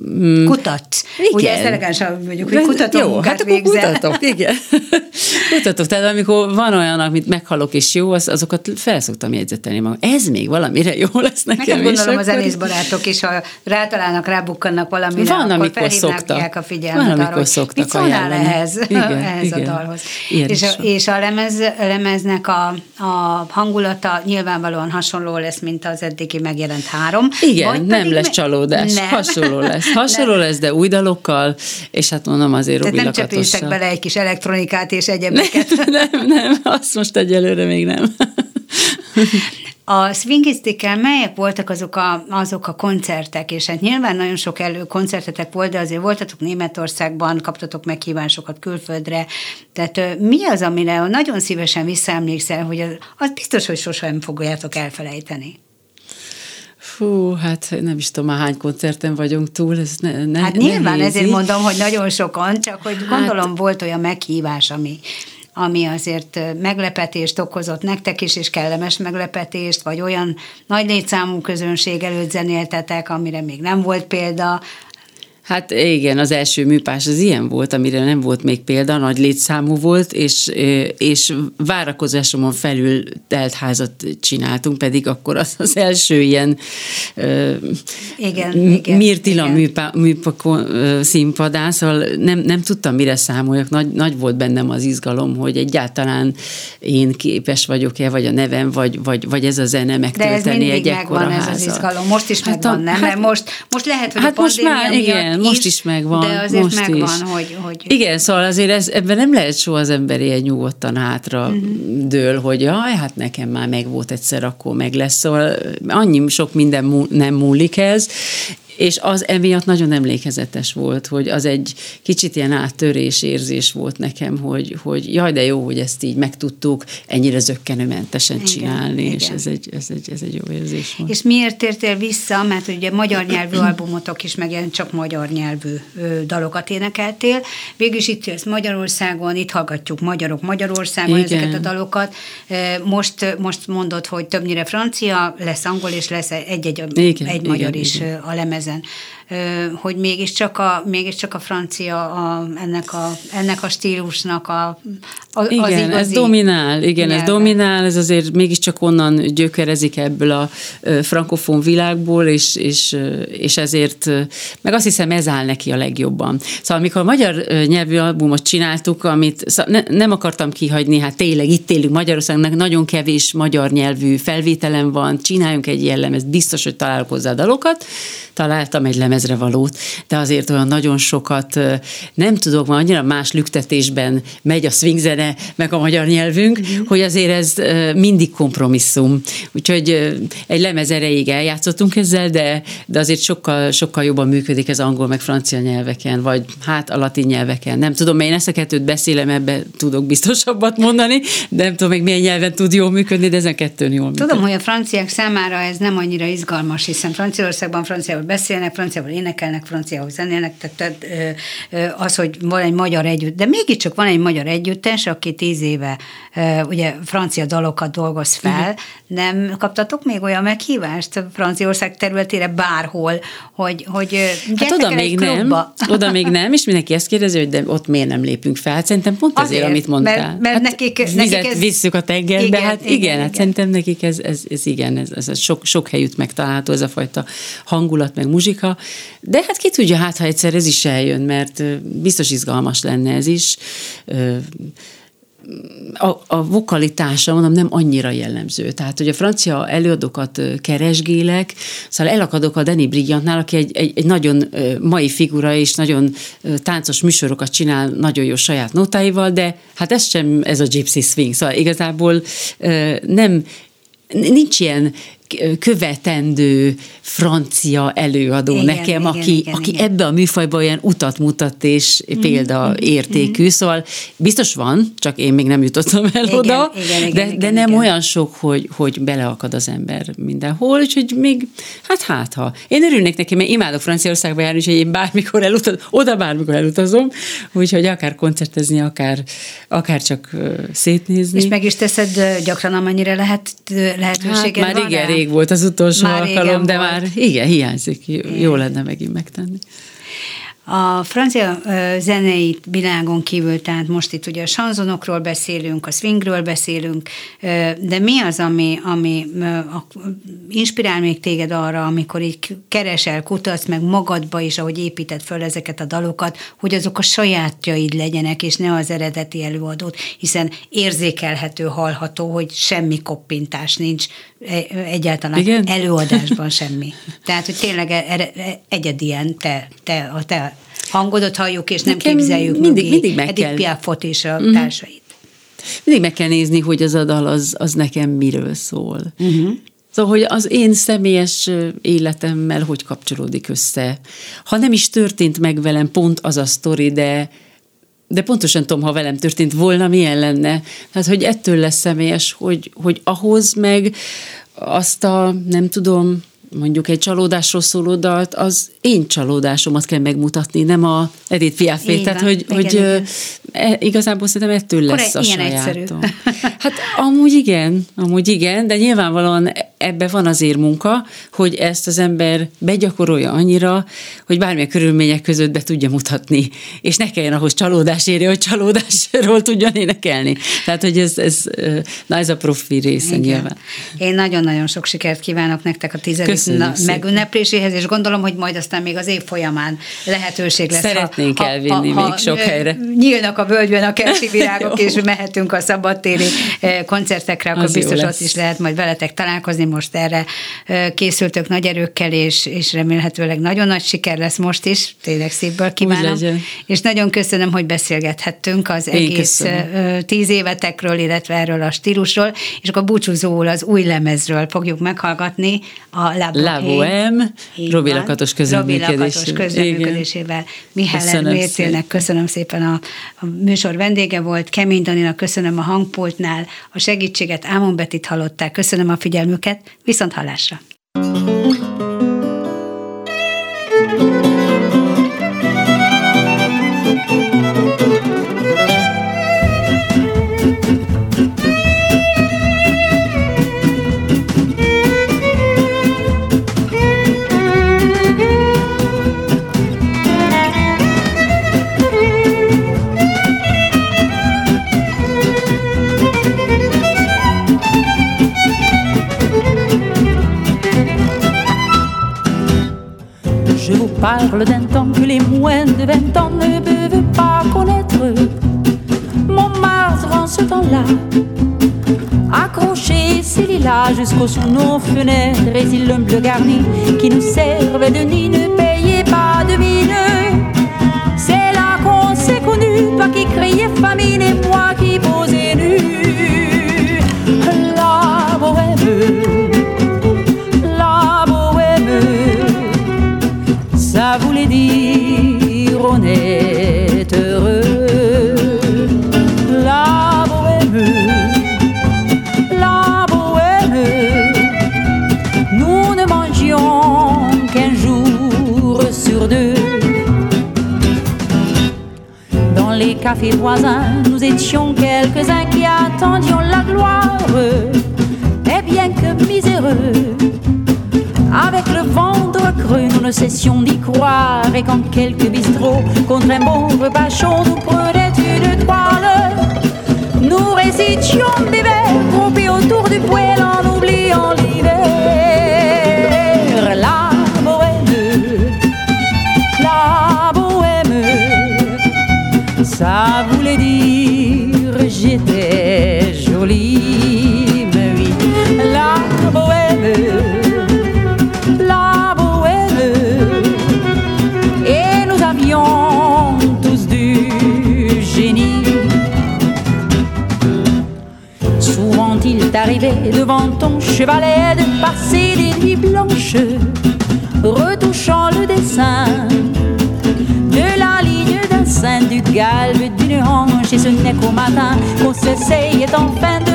Mm. Kutatsz. Igen. Ugye ezt elegánsan vagyok, hogy kutatom jó, hát akkor kutatok, igen. kutatok, tehát amikor van olyan, amit meghalok és jó, az, azokat felszoktam jegyzetelni magam. Ez még valamire jó lesz nekem. Nekem gondolom az zenész barátok is, ha rátalálnak, rábukkannak valamire, van, akkor amikor szoktak. a figyelmet van, arra, hogy szoktak mit szólnál ehhez, igen, ehhez igen. a dalhoz. és a, és a lemez, lemeznek a, a hangulata nyilvánvalóan hasonló lesz, mint az eddigi megjelent három. Igen, nem lesz csalódás. Nem. Hasonló lesz. Hasonló nem. lesz, de új dalokkal, és hát mondom azért Robi nem csepések bele egy kis elektronikát és egyebeket. Nem, nem, nem, azt most egyelőre még nem. A swingistikkel melyek voltak azok a, azok a koncertek, és hát nyilván nagyon sok elő koncertetek volt, de azért voltatok Németországban, kaptatok meghívásokat külföldre, tehát mi az, amire nagyon szívesen visszaemlékszel, hogy az, az biztos, hogy sosem fogjátok elfelejteni? Fú, hát nem is tudom már hány koncerten vagyunk túl, ez ne, ne Hát nyilván nehéz ezért mondom, hogy nagyon sokan, csak hogy hát, gondolom volt olyan meghívás, ami, ami azért meglepetést okozott nektek is, és kellemes meglepetést, vagy olyan nagy létszámú közönség előtt zenéltetek, amire még nem volt példa, Hát igen, az első műpás az ilyen volt, amire nem volt még példa, nagy létszámú volt, és, és várakozásomon felül telt házat csináltunk, pedig akkor az az első ilyen igen, igen, Mirtila műpá, műpakon színpadán, szóval nem, nem tudtam, mire számoljak. Nagy, nagy volt bennem az izgalom, hogy egyáltalán én képes vagyok-e, vagy a nevem, vagy, vagy, vagy ez a zene megtölteni egy ekkora ez az izgalom. Most is hát megvan, a, nem? Hát, Mert most, most lehet, hogy hát a most már, igen, igen, most is megvan. De azért most megvan, is. hogy, hogy... Igen, szóval azért ez, ebben nem lehet soha az ember ilyen nyugodtan hátra uh-huh. dől, hogy jaj, hát nekem már meg volt egyszer, akkor meg lesz. Szóval annyi sok minden mú, nem múlik ez, és az emiatt nagyon emlékezetes volt, hogy az egy kicsit ilyen áttörés érzés volt nekem, hogy, hogy jaj, de jó, hogy ezt így megtudtuk ennyire zöggenőmentesen igen, csinálni, igen. és ez egy, ez, egy, ez egy jó érzés volt. És miért tértél vissza, mert ugye magyar nyelvű albumotok is, meg csak magyar nyelvű dalokat énekeltél. Végülis itt jössz Magyarországon, itt hallgatjuk magyarok Magyarországon igen. ezeket a dalokat. Most, most mondod, hogy többnyire francia, lesz angol, és lesz egy-egy egy, egy magyar igen, is igen. a lemez ezen hogy mégiscsak a, mégiscsak a francia a, ennek, a, ennek a stílusnak a, a, igen, az igazi ez dominál, igen, nyelve. ez dominál, ez azért mégiscsak onnan gyökerezik ebből a frankofon világból, és, és, és ezért, meg azt hiszem ez áll neki a legjobban. Szóval amikor a magyar nyelvű albumot csináltuk, amit szóval ne, nem akartam kihagyni, hát tényleg itt élünk Magyarországnak, nagyon kevés magyar nyelvű felvételem van, csináljunk egy jellemet, biztos, hogy találok hozzá dalokat, talál találtam egy lemezre valót, de azért olyan nagyon sokat nem tudok, mert annyira más lüktetésben megy a swing zene, meg a magyar nyelvünk, mm. hogy azért ez mindig kompromisszum. Úgyhogy egy lemez erejéig eljátszottunk ezzel, de, de azért sokkal, sokkal jobban működik ez angol, meg francia nyelveken, vagy hát a latin nyelveken. Nem tudom, én ezt a kettőt beszélem, ebbe tudok biztosabbat mondani, de nem tudom még milyen nyelven tud jól működni, de ezen kettőn jól működik. Tudom, hogy a franciák számára ez nem annyira izgalmas, hiszen Franciaországban franciául beszélnek, franciául énekelnek, franciául zenélnek, tehát az, hogy van egy magyar együtt, de mégiscsak van egy magyar együttes, aki tíz éve ugye francia dalokat dolgoz fel, nem kaptatok még olyan meghívást Franciaország területére bárhol, hogy, hogy hát oda még klubba. nem, oda még nem, és mindenki ezt kérdezi, hogy de ott miért nem lépünk fel. Hát szerintem pont azért, azért amit mondtál. Mert, mert hát nekik, vizet nekik ez... visszük a tengerbe, igen, hát igen, igen, hát szerintem nekik ez, ez, ez igen, ez, ez, ez sok, sok helyütt megtalálható ez a fajta hangulat, meg muzsika, de hát ki tudja, hát ha egyszer ez is eljön, mert biztos izgalmas lenne ez is a, a vokalitása, mondom, nem annyira jellemző. Tehát, hogy a francia előadókat keresgélek, szóval elakadok a Danny Brillantnál, aki egy, egy, egy nagyon mai figura, és nagyon táncos műsorokat csinál, nagyon jó saját notáival, de hát ez sem ez a Gypsy Swing. Szóval igazából nem nincs ilyen követendő francia előadó igen, nekem, igen, aki, igen, aki igen. ebbe a műfajba olyan utat mutat és mm, példa mm, értékű, mm. szóval biztos van, csak én még nem jutottam el igen, oda, igen, igen, de, igen, de nem igen. olyan sok, hogy, hogy beleakad az ember mindenhol, úgyhogy még, hát hát ha. Én örülnék neki, mert imádok Franciaországba járni, úgyhogy én bármikor elutazom, oda bármikor elutazom, úgyhogy akár koncertezni, akár, akár csak szétnézni. És meg is teszed gyakran, amennyire lehet lehetőséged hát, már van igen, rég volt az utolsó már alkalom, de már igen, hiányzik. Jó lenne megint megtenni. A francia zenei világon kívül, tehát most itt ugye a sanzonokról beszélünk, a swingről beszélünk, de mi az, ami, ami inspirál még téged arra, amikor így keresel, kutatsz meg magadba is, ahogy építed föl ezeket a dalokat, hogy azok a sajátjaid legyenek, és ne az eredeti előadót, hiszen érzékelhető, hallható, hogy semmi koppintás nincs, e, egyáltalán Igen? előadásban semmi. Tehát, hogy tényleg e, e, egyedien te, te, a te hangodat halljuk, és nem Nekem képzeljük mindig, mindig meg Edith kell. Piafot és a uh-huh. társait. Mindig meg kell nézni, hogy az a dal az, az nekem miről szól. Uh-huh. Szóval, hogy az én személyes életemmel hogy kapcsolódik össze. Ha nem is történt meg velem pont az a sztori, de, de pontosan tudom, ha velem történt volna, milyen lenne. Tehát, hogy ettől lesz személyes, hogy, hogy ahhoz meg azt a, nem tudom, mondjuk egy csalódásról szóló dalt, az én csalódásomat kell megmutatni, nem a Edith Piafé. Tehát, hogy, igen, hogy igen. E, igazából szerintem ettől lesz Akkor a ilyen sajátom. Hát amúgy igen, amúgy igen, de nyilvánvalóan ebbe van azért munka, hogy ezt az ember begyakorolja annyira, hogy bármilyen körülmények között be tudja mutatni, és ne kelljen ahhoz csalódás érje, hogy csalódásról tudjon énekelni. Tehát, hogy ez, ez, na ez a profi része Igen. nyilván. Én nagyon-nagyon sok sikert kívánok nektek a tizedik megünnepléséhez, és gondolom, hogy majd aztán még az év folyamán lehetőség lesz. Szeretnénk ha, elvinni ha, ha, még sok helyre. Nyílnak a völgyben a kerti virágok, és mehetünk a szabadtéri koncertekre, akkor az biztos ott is lehet majd veletek találkozni most erre készültök nagy erőkkel, és, és remélhetőleg nagyon nagy siker lesz most is, tényleg szívből kívánom. És nagyon köszönöm, hogy beszélgethettünk az Én egész köszönöm. tíz évetekről, illetve erről a stílusról, és akkor búcsúzóul az új lemezről fogjuk meghallgatni a La, Bohème, Robi Lakatos közreműködésével. Mihály Mércélnek köszönöm szépen a, a műsor vendége volt, Kemény Daninak köszönöm a hangpultnál, a segítséget Ámon Betit hallották, köszönöm a figyelmüket, Viszont hallásra! Parle d'un temps que les moins de vingt ans ne peuvent pas connaître. Mon Mars rend ce temps-là, accroché, c'est lilas jusqu'au sous nos fenêtres et bleu garni qui nous servent de nid. Ne payez pas de mine. C'est là qu'on s'est connus, toi qui criais famine et moi qui posais nu. La bohème, nous étions quelques-uns qui attendions la gloire. Et bien que miséreux, avec le ventre creux, nous ne cessions d'y croire. Et quand quelques bistrots, contre un bon repas chaud, nous prenaient une toile, nous récitions des vers groupés autour du poêle en oubliant Ça voulait dire j'étais jolie, mais oui, la bohème, la bohème. Et nous avions tous du génie. Souvent il t'arrivait devant ton chevalet de passer des nuits blanches, matin qu'on se et en fin de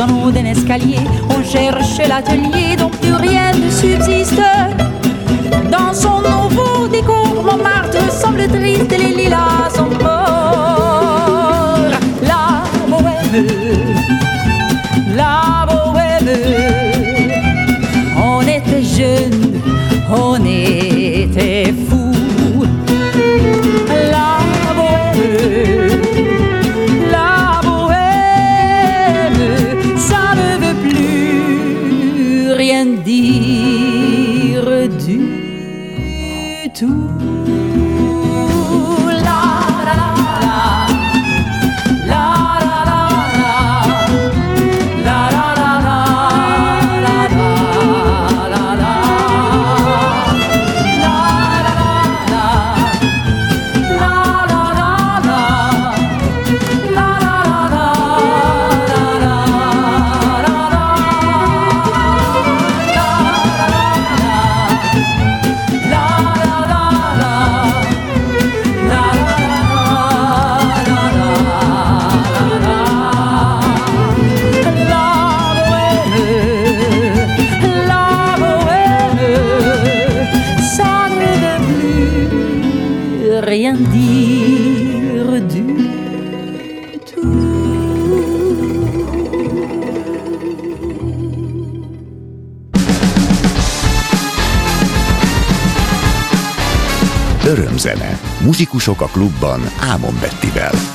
en haut d'un escalier. On cherche l'atelier dont plus rien ne subsiste. Dans son nouveau décor, Montmartre semble triste les lilas sont Muzsikusok a klubban Ámon Bettivel.